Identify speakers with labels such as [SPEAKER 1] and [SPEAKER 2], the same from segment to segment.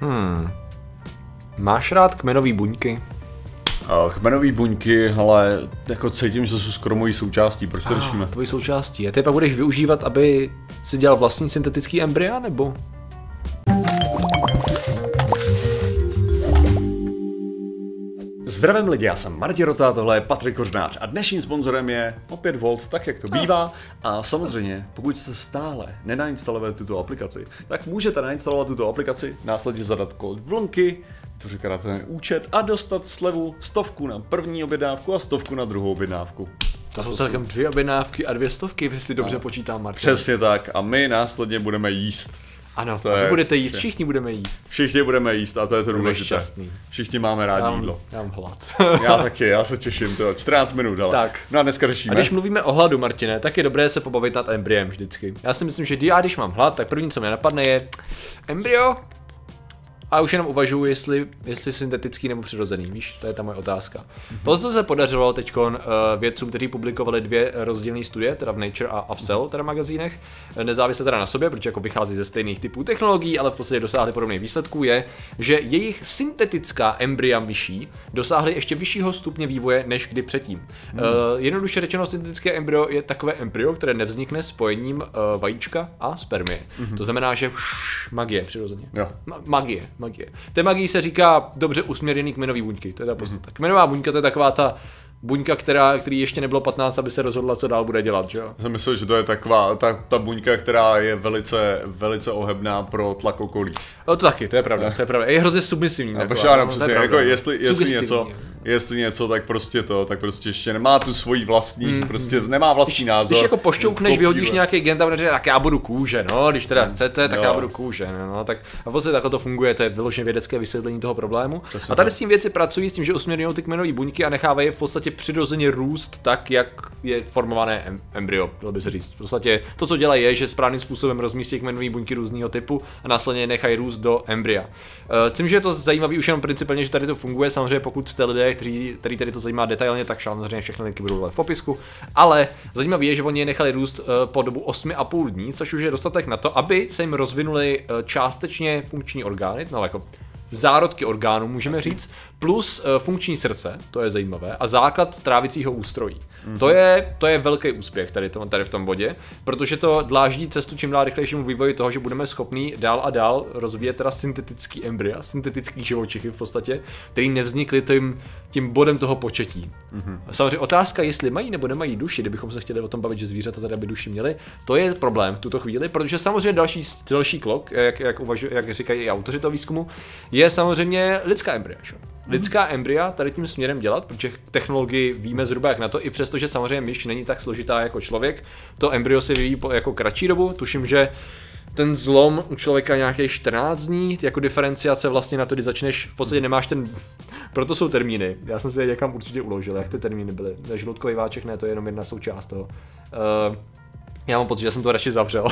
[SPEAKER 1] Hmm. Máš rád kmenový buňky?
[SPEAKER 2] Kmenový buňky, ale jako cítím, že jsou skoro mojí součástí, proč to řešíme?
[SPEAKER 1] Tvojí součástí. A ty pak budeš využívat, aby si dělal vlastní syntetický embrya, nebo?
[SPEAKER 2] Zdravím lidi, já jsem Martin Rota, tohle je Patrik Kořnář a dnešním sponzorem je opět Volt, tak jak to bývá. A samozřejmě, pokud jste stále nenainstalovali tuto aplikaci, tak můžete nainstalovat tuto aplikaci, následně zadat kód vlnky, to říká ten účet a dostat slevu stovku na první objednávku a stovku na druhou objednávku.
[SPEAKER 1] To jsou celkem dvě objednávky a dvě stovky, jestli dobře počítám, Martin.
[SPEAKER 2] Přesně tak a my následně budeme jíst.
[SPEAKER 1] Ano,
[SPEAKER 2] To
[SPEAKER 1] a
[SPEAKER 2] je-
[SPEAKER 1] budete jíst, všichni budeme jíst.
[SPEAKER 2] Všichni budeme jíst a to je to důležité.
[SPEAKER 1] šťastný.
[SPEAKER 2] Všichni máme rádi
[SPEAKER 1] mám,
[SPEAKER 2] jídlo.
[SPEAKER 1] já mám hlad.
[SPEAKER 2] Já taky, já se těším, to 14 minut, ale.
[SPEAKER 1] Tak.
[SPEAKER 2] No a dneska
[SPEAKER 1] A
[SPEAKER 2] řešíme.
[SPEAKER 1] když mluvíme o hladu, Martine, tak je dobré se pobavit nad embryem vždycky. Já si myslím, že já, když mám hlad, tak první, co mě napadne, je embryo. A už jenom uvažuji, jestli, jestli syntetický nebo přirozený, víš, to je ta moje otázka. Mm-hmm. To, co se podařilo teď uh, vědcům, kteří publikovali dvě rozdílné studie, teda v Nature a, v Cell, teda magazínech, eh, nezávisle teda na sobě, protože jako vychází ze stejných typů technologií, ale v podstatě dosáhli podobných výsledků, je, že jejich syntetická embrya myší dosáhly ještě vyššího stupně vývoje než kdy předtím. Mm. Uh, jednoduše řečeno, syntetické embryo je takové embryo, které nevznikne spojením uh, vajíčka a spermie. Mm-hmm. To znamená, že vš, magie přirozeně.
[SPEAKER 2] Jo.
[SPEAKER 1] Ma- magie, magie. Té magii se říká dobře usměrněný kmenový buňky. To je ta podstata. Kmenová buňka to je taková ta buňka, která, který ještě nebylo 15, aby se rozhodla, co dál bude dělat, že jo?
[SPEAKER 2] Já jsem myslel, že to je taková ta, ta buňka, která je velice, velice ohebná pro tlak okolí.
[SPEAKER 1] No to taky, to je pravda, to je pravda. Je hrozně submisivní.
[SPEAKER 2] A
[SPEAKER 1] taková, no, je
[SPEAKER 2] přesně,
[SPEAKER 1] pravda.
[SPEAKER 2] jako jestli, jestli
[SPEAKER 1] Sugestivní,
[SPEAKER 2] něco, jestli něco, tak prostě to, tak prostě ještě nemá tu svoji vlastní, prostě nemá vlastní názor.
[SPEAKER 1] Když jako pošťoukneš, vyhodíš nějaký gen tam tak já budu kůže, no, když teda chcete, tak
[SPEAKER 2] Jo.
[SPEAKER 1] já budu kůže, no, no, tak a vlastně takhle to funguje, to je vyloženě vědecké vysvětlení toho problému.
[SPEAKER 2] Přesně
[SPEAKER 1] a tady s tím věci pracují s tím, že usměrňují ty kmenové buňky a nechávají je v podstatě přirozeně růst tak, jak je formované em- embryo, dalo by se říct. V podstatě to, co dělají, je, že správným způsobem rozmístí kmenové buňky různého typu a následně nechají růst do embrya. Uh, Myslím, že je to zajímavý už jenom principálně, že tady to funguje. Samozřejmě, pokud jste lidé, kteří, který tady to zajímá detailně, tak samozřejmě všechny linky budou v popisku. Ale zajímavé je, že oni je nechali růst eh, po dobu 8,5 dní, což už je dostatek na to, aby se jim rozvinuly eh, částečně funkční orgány, no jako zárodky orgánů, můžeme říct, plus eh, funkční srdce, to je zajímavé, a základ trávicího ústrojí. To, je, to je velký úspěch tady, to, tady v tom bodě, protože to dláždí cestu čím dál rychlejšímu vývoji toho, že budeme schopni dál a dál rozvíjet teda syntetický embrya, syntetický živočichy v podstatě, který nevznikly tím, tím bodem toho početí. Mm-hmm. Samozřejmě otázka, jestli mají nebo nemají duši, kdybychom se chtěli o tom bavit, že zvířata tady by duši měly, to je problém v tuto chvíli, protože samozřejmě další, další klok, jak, jak, uvažuji, jak říkají i autoři toho výzkumu, je samozřejmě lidská embrya. Že? Lidská embrya tady tím směrem dělat, protože technologii víme zhruba jak na to, i přesto, že samozřejmě myš není tak složitá jako člověk, to embryo se vyvíjí po jako kratší dobu, tuším, že ten zlom u člověka nějakých 14 dní, jako diferenciace vlastně na to, kdy začneš, v podstatě nemáš ten, proto jsou termíny, já jsem si je někam určitě uložil, jak ty termíny byly, žlutkový váček ne, to je jenom jedna součást toho. Uh, já mám pocit, že jsem to radši zavřel.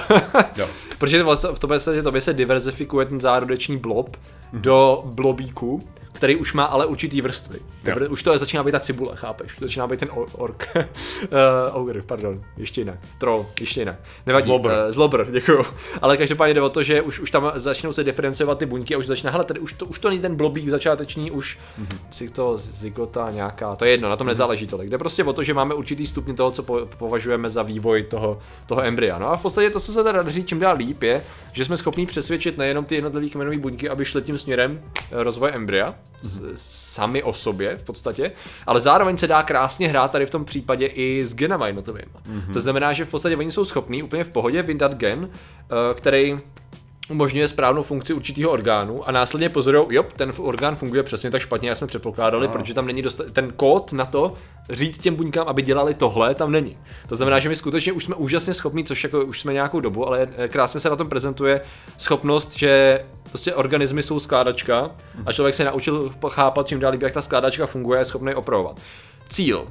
[SPEAKER 2] Jo.
[SPEAKER 1] Protože vlastně v tobě se, tobě se diverzifikuje ten zárodeční blob do blobíku, který už má ale určitý vrstvy. Teprve, už to je, začíná být ta cibule, chápeš? Začíná být ten or- ork. uh, ogre, pardon, ještě jinak. Troll, ještě jinak. Nevadí.
[SPEAKER 2] Zlobr.
[SPEAKER 1] Uh, zlobr, děkuju. Ale každopádně jde o to, že už, už tam začnou se diferencovat ty buňky a už začíná, hele, tady už to, už to není ten blobík začáteční, už mm-hmm. si to zygota nějaká, to je jedno, na tom nezáleží tolik. Jde prostě o to, že máme určitý stupně toho, co po, považujeme za vývoj toho, toho embrya. No a v podstatě to, co se teda daří čím dál líp, je, že jsme schopni přesvědčit nejenom ty jednotlivé kmenové buňky, aby šly tím směrem eh, rozvoje embrya, sami o sobě v podstatě, ale zároveň se dá krásně hrát tady v tom případě i s genama. Mm-hmm. To znamená, že v podstatě oni jsou schopní úplně v pohodě vyndat gen, eh, který umožňuje správnou funkci určitého orgánu a následně pozorují, jo, ten orgán funguje přesně tak špatně, jak jsme předpokládali, protože tam není dosta- ten kód na to říct těm buňkám, aby dělali tohle, tam není. To znamená, že my skutečně už jsme úžasně schopní, což jako už jsme nějakou dobu, ale krásně se na tom prezentuje schopnost, že prostě organismy jsou skládačka a člověk se naučil chápat čím dál líp, jak ta skládačka funguje, je schopný opravovat. Cíl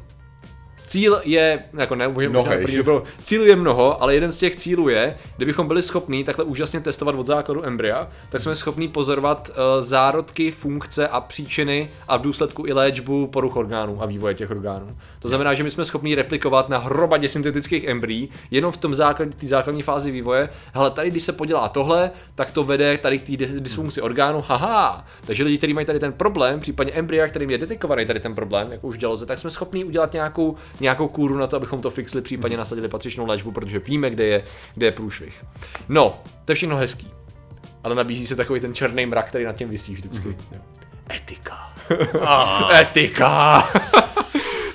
[SPEAKER 1] Cíl je, jako ne, možná
[SPEAKER 2] Mnohej.
[SPEAKER 1] první dobrou, cílů je mnoho, ale jeden z těch cílů je, kdybychom byli schopní takhle úžasně testovat od základu embrya, tak jsme schopní pozorovat uh, zárodky, funkce a příčiny a v důsledku i léčbu poruch orgánů a vývoje těch orgánů. To znamená, že my jsme schopní replikovat na hromadě syntetických embryí, jenom v tom základ, té základní fázi vývoje. Hele, tady když se podělá tohle, tak to vede tady k té dysfunkci orgánu, haha. Takže lidi, kteří mají tady ten problém, případně embrya, kterým je detekovaný tady ten problém, jako už dělo se, tak jsme schopní udělat nějakou, nějakou kůru na to, abychom to fixli, případně nasadili patřičnou léčbu, protože víme, kde je, kde je průšvih. No, to je všechno hezký. Ale nabízí se takový ten černý mrak, který nad tím visí vždycky. Mm-hmm. Etika. Etika.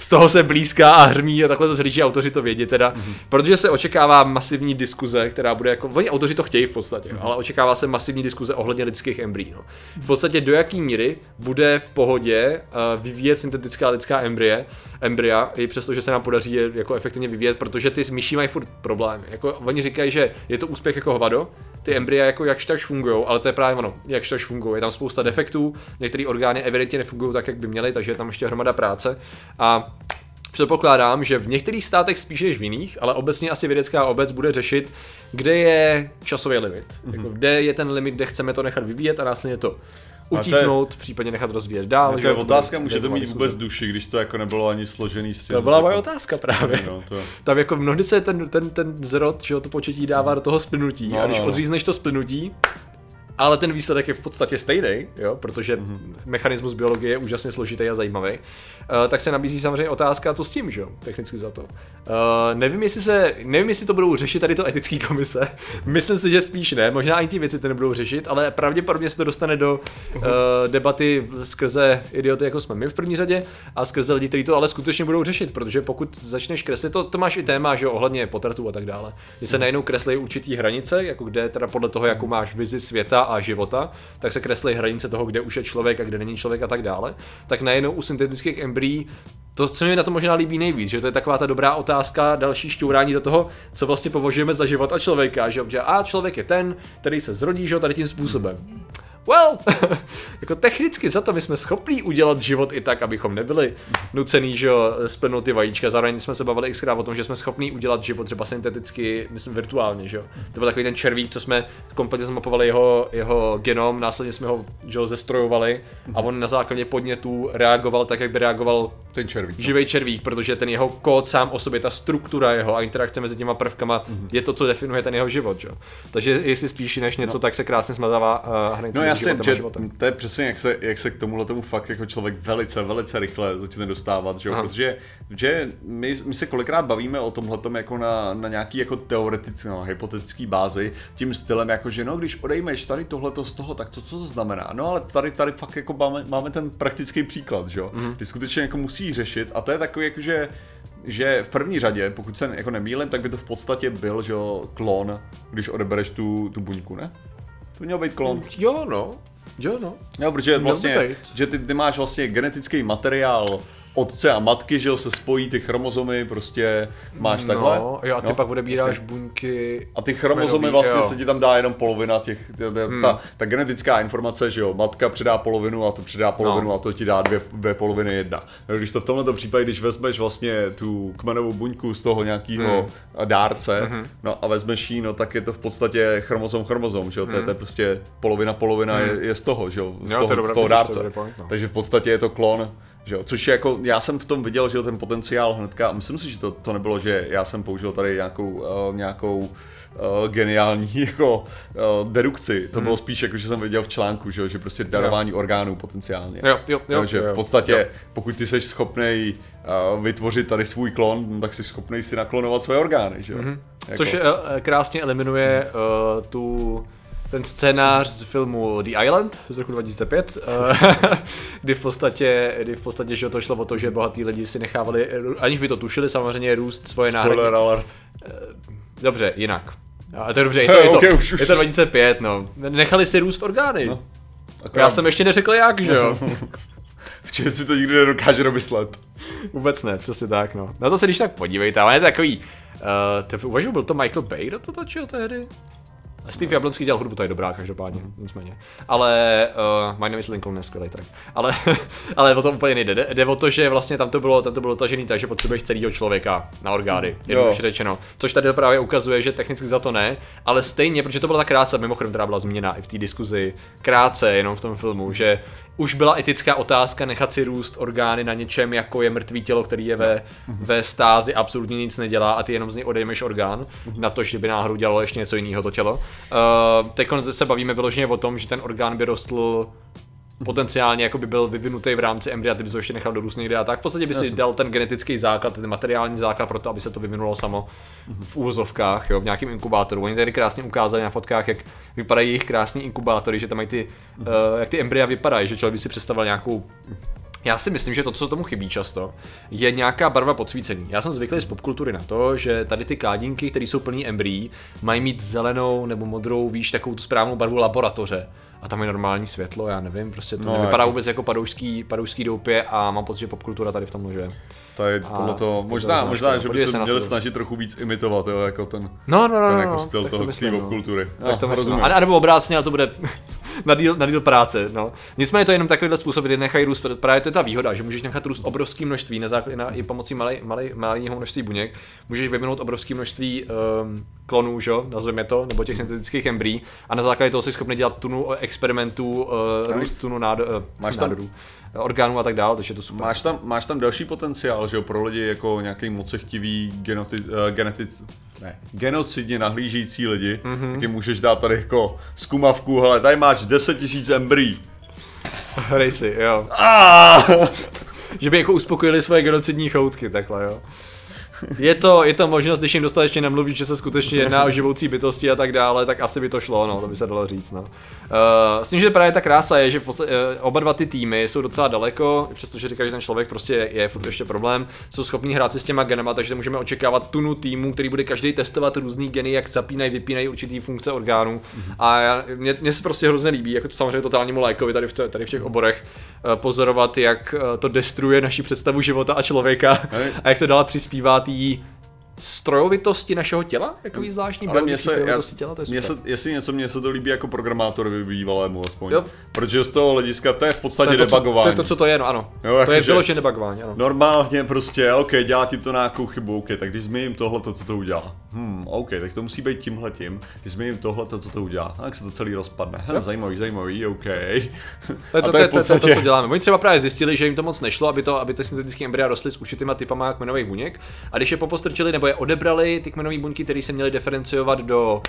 [SPEAKER 1] Z toho se blízká a hrmí a takhle to zhlíží autoři to vědí teda, mm-hmm. protože se očekává masivní diskuze, která bude jako, oni autoři to chtějí v podstatě, mm-hmm. ale očekává se masivní diskuze ohledně lidských embryí. No. V podstatě do jaký míry bude v pohodě uh, vyvíjet syntetická lidská embrye, embrya, i přesto, že se nám podaří je jako efektivně vyvíjet, protože ty myší mají furt problémy. Jako, oni říkají, že je to úspěch jako hovado, ty embrya jako jakž takž fungují, ale to je právě ono, jakž takž fungují. Je tam spousta defektů, některé orgány evidentně nefungují tak, jak by měly, takže je tam ještě hromada práce. A Předpokládám, že v některých státech spíš než v jiných, ale obecně asi vědecká obec bude řešit, kde je časový limit. Mm-hmm. Jako, kde je ten limit, kde chceme to nechat vyvíjet a následně to utíknout, případně nechat rozvíjet dál.
[SPEAKER 2] To je otázka, může to mít
[SPEAKER 1] diskuze.
[SPEAKER 2] vůbec duši, když to jako nebylo ani složený s tím.
[SPEAKER 1] To byla moje otázka právě.
[SPEAKER 2] No, to...
[SPEAKER 1] Tam jako mnohdy se ten, ten, ten zrod, že to početí dává do toho splynutí
[SPEAKER 2] No,
[SPEAKER 1] a když
[SPEAKER 2] no, no.
[SPEAKER 1] odřízneš to splynutí, ale ten výsledek je v podstatě stejný, jo, protože
[SPEAKER 2] Mhm.
[SPEAKER 1] mm-hmm. mechanismus biologie je úžasně složitý a zajímavý, uh, tak se nabízí samozřejmě otázka, co s tím, že jo, technicky za to. Uh, nevím, jestli se, nevím, jestli to budou řešit tady to etický komise, myslím si, že spíš ne, možná ani ty věci to nebudou řešit, ale pravděpodobně se to dostane do uh, debaty skrze idioty, jako jsme my v první řadě, a skrze lidi, kteří to ale skutečně budou řešit, protože pokud začneš kreslit, to, to máš i téma, že jo, ohledně potratů a tak dále, kdy se najednou kreslí určitý hranice, jako kde teda podle toho, jakou máš vizi světa a života, tak se kreslí hranice toho, kde už je člověk a kde není člověk a tak dále, tak najednou u syntetických embryí to, co mi na to možná líbí nejvíc, že to je taková ta dobrá otázka, další šťourání do toho, co vlastně považujeme za život a člověka, že, a člověk je ten, který se zrodí, že tady tím způsobem. Well, jako technicky za to my jsme schopní udělat život i tak, abychom nebyli nucený, že jo, splnout ty vajíčka. Zároveň jsme se bavili xkrát o tom, že jsme schopní udělat život třeba synteticky, myslím virtuálně, že jo. To byl takový ten červík, co jsme kompletně zmapovali jeho, jeho genom, následně jsme ho, že jo, zestrojovali a on na základě podnětů reagoval tak, jak by reagoval
[SPEAKER 2] Ten červík. no.
[SPEAKER 1] živý červík, protože ten jeho kód sám o sobě, ta struktura jeho a interakce mezi těma prvkama mm-hmm. je to, co definuje ten jeho život, že? jo. Takže jestli spíš než něco, no. tak se krásně smazává uh, hranice
[SPEAKER 2] No jasně, že
[SPEAKER 1] životem.
[SPEAKER 2] to je přesně jak se, jak se k tomuhle tomu fakt jako člověk velice, velice rychle začne dostávat, že jo?
[SPEAKER 1] Aha.
[SPEAKER 2] protože že my, my, se kolikrát bavíme o tomhle jako na, na nějaký jako teoretický, no, hypotetický bázi, tím stylem jako, že no, když odejmeš tady tohleto z toho, tak to co to znamená? No ale tady, tady fakt jako máme, máme ten praktický příklad, že jo? Mm-hmm. Ty skutečně jako musí řešit a to je takový jako, že že v první řadě, pokud se jako nemýlím, tak by to v podstatě byl, že jo, klon, když odebereš tu, tu buňku, ne? To měl být klon.
[SPEAKER 1] Jo, no. Jo, no.
[SPEAKER 2] Jo, protože vlastně, že ty, ty máš vlastně genetický materiál otce a matky, že jo, se spojí ty chromozomy, prostě máš takhle.
[SPEAKER 1] No, jo, a ty
[SPEAKER 2] No,
[SPEAKER 1] pak odebíráš
[SPEAKER 2] jasně.
[SPEAKER 1] buňky.
[SPEAKER 2] A ty chromozomy
[SPEAKER 1] kmenový,
[SPEAKER 2] vlastně
[SPEAKER 1] jo.
[SPEAKER 2] se ti tam dá jenom polovina těch, ta,
[SPEAKER 1] Hmm.
[SPEAKER 2] ta, ta genetická informace, že jo, matka předá polovinu a to předá polovinu
[SPEAKER 1] No.
[SPEAKER 2] a to ti dá dvě, dvě poloviny jedna. No, když to v tomto případě, když vezmeš vlastně tu kmenovou buňku z toho nějakého
[SPEAKER 1] Hmm.
[SPEAKER 2] dárce, no a vezmeš ji, no tak je to v podstatě chromozom chromozom, že jo, to, je, to je prostě polovina polovina je, je z toho, že jo, z
[SPEAKER 1] Hmm. Jo, to
[SPEAKER 2] toho,
[SPEAKER 1] dobré,
[SPEAKER 2] z toho
[SPEAKER 1] to
[SPEAKER 2] dárce.
[SPEAKER 1] dobrý point, no.
[SPEAKER 2] Takže v podstatě je to klon, že jo, což je jako, já jsem v tom viděl, že jo, ten potenciál hnedka, a myslím si, že to, to nebylo, že já jsem použil tady nějakou, uh, nějakou uh, geniální jako uh, dedukci, to
[SPEAKER 1] Hmm.
[SPEAKER 2] bylo spíš jako, že jsem viděl v článku, že, jo, že prostě darování orgánů potenciálně.
[SPEAKER 1] Jo, jo, jo,
[SPEAKER 2] že
[SPEAKER 1] jo, jo.
[SPEAKER 2] v podstatě,
[SPEAKER 1] Jo.
[SPEAKER 2] pokud ty jsi schopný uh, vytvořit tady svůj klon, no, tak jsi schopný si naklonovat svoje orgány, že jo. Jako,
[SPEAKER 1] Což eh, krásně eliminuje uh, tu ten scénář z filmu The Island z roku 2005, eh, kdy v podstatě, kdy v podstatě že to šlo o to, že bohatí lidi si nechávali, aniž by to tušili, samozřejmě růst svoje náhradní.
[SPEAKER 2] Spoiler alert.
[SPEAKER 1] Dobře, jinak. A to je dobře, je to, je to,
[SPEAKER 2] Okay, už- už-
[SPEAKER 1] je to 2005, no. Nechali si růst orgány. No,
[SPEAKER 2] Akorát,
[SPEAKER 1] Já jsem ještě neřekl jak, že jo?
[SPEAKER 2] Včera si to nikdy nedokáže domyslet.
[SPEAKER 1] Vůbec ne, přesně tak, no. Na to se když tak podívejte, ale je to takový, uh, to uvažuji, byl to Michael Bay, kdo to točil tehdy? Steve Jablonský dělal hudbu, to je dobrá, každopádně, nicméně. Ale, uh, my name is Lincoln, je skvělý track. Ale, ale o tom úplně nejde. Jde, jde o to, že vlastně tam to bylo, tam to bylo tažený tak, že potřebuješ celého člověka na orgány, jednoduše řečeno. Což tady právě ukazuje, že technicky za to ne, ale stejně, protože to byla ta krása, mimochodem, která byla změněna i v té diskuzi, krátce jenom v tom filmu, že už byla etická otázka nechat si růst orgány na něčem, jako je mrtvý tělo, který je ve, ve stázi, absolutně nic nedělá a ty jenom z něj odejmeš orgán, na to, že by náhodou dělalo ještě něco jiného to tělo. Uh, teď se bavíme vyloženě o tom, že ten orgán by rostl potenciálně jako by byl vyvinutý v rámci embrya, ty bys ho ještě nechal dorůst někde a tak. V podstatě by si dal ten genetický základ, ten materiální základ pro to, aby se to vyvinulo samo v úvozovkách, jo, v nějakém inkubátoru. Oni tady krásně ukázali na fotkách, jak vypadají jejich krásní inkubátory, že tam mají ty, uh, jak ty embrya vypadají, že člověk by si představil nějakou já si myslím, že to, co tomu chybí často, je nějaká barva podsvícení. Já jsem zvyklý z popkultury na to, že tady ty kádinky, které jsou plný embryí, mají mít zelenou nebo modrou, víš, takovou tu správnou barvu laboratoře a tam je normální světlo, já nevím, prostě to no, nevypadá jako... vůbec jako padoušský, padoušský doupě a mám pocit, že popkultura tady v tom že
[SPEAKER 2] to je podle toho, možná, možná, že by se měli snažit trochu víc imitovat, jo, jako ten,
[SPEAKER 1] no, no, no,
[SPEAKER 2] ten
[SPEAKER 1] no,
[SPEAKER 2] jako
[SPEAKER 1] no,
[SPEAKER 2] styl toho
[SPEAKER 1] myslím,
[SPEAKER 2] no. kultury.
[SPEAKER 1] Tak to myslím, a, nebo obráceně, a to bude na díl, na díl práce. No. Nicméně to je jenom takovýhle způsob, kdy nechají růst, právě to je ta výhoda, že můžeš nechat růst obrovské množství na základě na, i pomocí malé, malé, malého množství buněk, můžeš vyvinout obrovské množství um, klonů, že? nazveme to, nebo těch syntetických embryí, a na základě toho jsi schopný dělat tunu experimentů, uh, růst tunu nádo, uh, Máš nádorů. Tam, orgánů a tak dále, takže je to super.
[SPEAKER 2] Máš tam, máš tam další potenciál, že jo, pro lidi jako nějaký mocechtivý genoti, uh, genetic, ne, genocidně nahlížející lidi, mm-hmm. taky můžeš dát tady jako zkumavku, hele, tady máš 10 000 embryí.
[SPEAKER 1] Hrej si, jo. Ah! že by jako uspokojili svoje genocidní choutky, takhle, jo je to, je to možnost, když jim dostatečně nemluví, že se skutečně jedná o živoucí bytosti a tak dále, tak asi by to šlo, no, to by se dalo říct, no. Uh, s tím, že právě ta krása je, že posle, uh, oba dva ty týmy jsou docela daleko, přestože říká, že ten člověk prostě je, je furt ještě problém, jsou schopní hrát si s těma genama, takže můžeme očekávat tunu týmu, který bude každý testovat různý geny, jak zapínají, vypínají určitý funkce orgánů. Mm-hmm. A já, mě, mě, se prostě hrozně líbí, jako to samozřejmě totálnímu lajkovi tady v, tady v těch oborech, uh, pozorovat, jak to destruuje naši představu života a člověka a jak to dál přispívá té strojovitosti našeho těla, jako zvláštní
[SPEAKER 2] Ale mě se, já, těla, to je mě se, jestli něco mě se to líbí jako programátorovi bývalému aspoň. Jo. Protože z toho hlediska to je v podstatě to je to, debugování.
[SPEAKER 1] To je to, co to je, no ano. Jo, jako to je vyloženě debugování, ano.
[SPEAKER 2] Normálně prostě, OK, dělá ti to nějakou chybu, OK, tak když změním tohle, to, co to udělá. Hmm, OK, tak to musí být tímhle tím. Když změním tohle, to, co to udělá, tak se to celý rozpadne. Hm, zajímavý, zajímavý, OK.
[SPEAKER 1] To je to, to, je podstatě... to, to, co děláme. Oni třeba právě zjistili, že jim to moc nešlo, aby, to, aby ty syntetické embrya rostly s určitýma typama kmenových buněk. A když je popostrčili nebo je odebrali ty kmenové buňky, které se měly diferenciovat do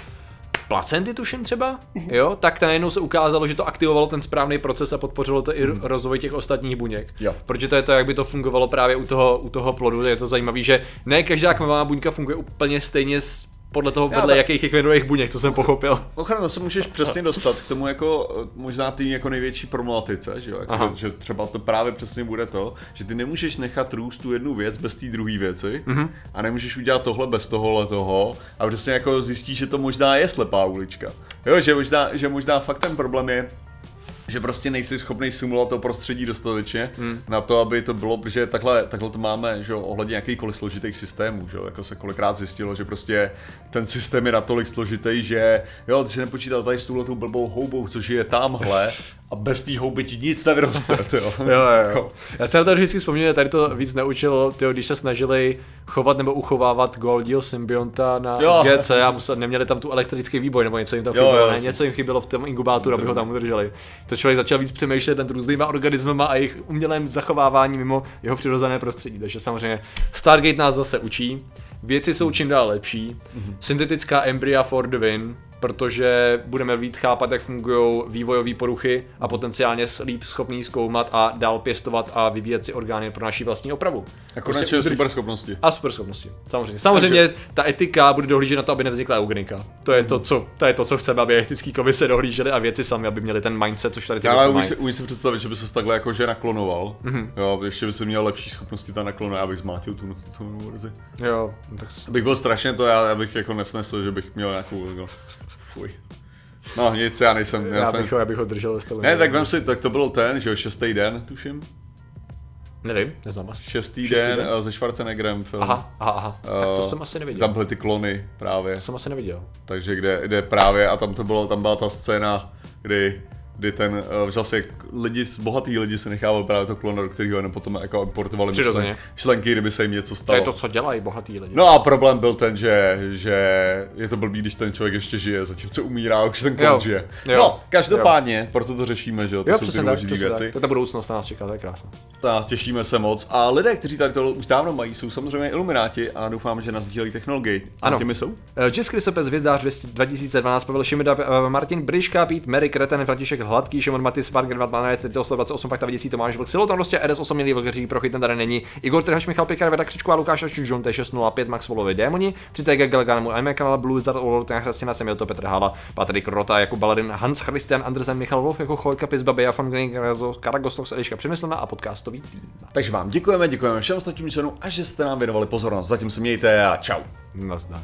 [SPEAKER 1] placenty, tuším třeba, jo, tak najednou se ukázalo, že to aktivovalo ten správný proces a podpořilo to i hmm. rozvoj těch ostatních buněk. Jo. Protože to je to, jak by to fungovalo právě u toho, u toho plodu. Je to zajímavé, že ne každá kmenová buňka funguje úplně stejně s podle toho, podle jakých kmenových buněk, co jsem pochopil.
[SPEAKER 2] Ochrana se můžeš přesně dostat k tomu jako možná ty jako největší problematice, že jo? Jako, že třeba to právě přesně bude to, že ty nemůžeš nechat růst tu jednu věc bez té druhé věci mm-hmm. a nemůžeš udělat tohle bez tohohle toho a přesně jako zjistíš, že to možná je slepá ulička. Jo, že možná, že možná fakt ten problém je, že prostě nejsi schopný simulovat to prostředí dostatečně hmm. na to, aby to bylo, protože takhle, takhle to máme, že ohledně jakýkoliv složitých systémů, že jako se kolikrát zjistilo, že prostě ten systém je natolik složitý, že jo, ty si nepočítal tady s touhletou blbou houbou, což je tamhle a bez té houby ti nic nevyroste, jo. jo,
[SPEAKER 1] jo. Jako- Já se na to vždycky vzpomínám, tady to víc naučilo, tyjo, když se snažili chovat nebo uchovávat Goldího symbionta na jo. SGC a musel, neměli tam tu elektrický výboj nebo něco jim tam chybělo, jo, jo, ne, něco jim chybělo v tom inkubátoru, aby ho tam udrželi. To člověk začal víc přemýšlet nad různýma organismama a jejich umělém zachovávání mimo jeho přirozené prostředí. Takže samozřejmě Stargate nás zase učí, věci jsou čím dál lepší, mm-hmm. syntetická embrya for the win, protože budeme víc chápat, jak fungují vývojové poruchy a potenciálně líp schopný zkoumat a dál pěstovat a vyvíjet si orgány pro naší vlastní opravu.
[SPEAKER 2] A konečně prostě super schopnosti.
[SPEAKER 1] A super schopnosti, samozřejmě. Samozřejmě Takže... ta etika bude dohlížet na to, aby nevznikla eugenika. To je to, co, to je to, co chceme, aby etický komise dohlíželi a věci sami, aby měli ten mindset, což tady ty
[SPEAKER 2] Ale umíš si, umí si představit, že by se takhle jako že naklonoval. Mm-hmm. Jo, ještě by se měl lepší schopnosti ta naklona, abych zmátil tu, verzi.
[SPEAKER 1] Jo,
[SPEAKER 2] tak... Bych byl strašně to, já, já bych jako nesnesl, že bych měl nějakou jako, Fuj. No nic, já nejsem. Já,
[SPEAKER 1] já,
[SPEAKER 2] jsem...
[SPEAKER 1] bych, ho, já bych ho držel ve
[SPEAKER 2] Ne, tak vem si, tak to byl ten, že jo, šestý den, tuším.
[SPEAKER 1] Nevím, neznám asi.
[SPEAKER 2] Šestý,
[SPEAKER 1] Šestý
[SPEAKER 2] den,
[SPEAKER 1] den?
[SPEAKER 2] eh, se Schwarzeneggerem film.
[SPEAKER 1] Aha, aha, aha. Tak to
[SPEAKER 2] Eh,
[SPEAKER 1] jsem asi neviděl.
[SPEAKER 2] Tam byly ty klony právě.
[SPEAKER 1] To jsem asi neviděl.
[SPEAKER 2] Takže kde, kde právě, a tam to bylo, tam byla ta scéna, kdy kdy ten, uh, zase lidi, bohatý lidi se nechával právě to klona, do kterého jenom potom jako importovali myšlen, šlenky, kdyby se jim něco
[SPEAKER 1] To
[SPEAKER 2] stalo.
[SPEAKER 1] je to, co dělají bohatý lidi.
[SPEAKER 2] No a problém byl ten, že, že je to blbý, když ten člověk ještě žije, zatímco umírá, už ten klon
[SPEAKER 1] Jo,
[SPEAKER 2] žije.
[SPEAKER 1] jo,
[SPEAKER 2] no, každopádně, proto to řešíme, že jo, to
[SPEAKER 1] jo,
[SPEAKER 2] jsou ty důležité věci.
[SPEAKER 1] tak. To je ta budoucnost nás čeká, to je krásné.
[SPEAKER 2] Tak, těšíme se moc. A lidé, kteří tady to už dávno mají, jsou samozřejmě ilumináti a doufám, že nás sdílejí technologii. A
[SPEAKER 1] Ano.
[SPEAKER 2] těmi jsou?
[SPEAKER 1] Eh, Jess Krysopes, Hvězdář 2012, Pavel Šimida, eh, Martin Briška, Pít, Mary Kreten, František Hladký, Šimon Matis, Barger, Vatman, 128, pak ta vidící Tomáš Vlk, Siloton, prostě RS8, Milý Vlkeří, Prochy, ten tady není, Igor Trhaš, Michal Pikar, Veda Křičková, Lukáš Ašužon, T605, Max Volovi, Démoni, 3TG, Gelganemu, Aime Kanala, Blue, Zar, Olorten, Chrastina, Semilto, Petr Hala, Patrik Rota, jako Baladin, Hans Christian, Andersen, Michal Wolf, jako Chojka, Pis, Babi, Jafan, Glenn, Karagostok, Eliška Přemyslená a podcastový tým.
[SPEAKER 2] Takže vám děkujeme, děkujeme všem ostatním členům a že jste nám věnovali pozornost. Zatím se mějte a čau.
[SPEAKER 1] Nazdar.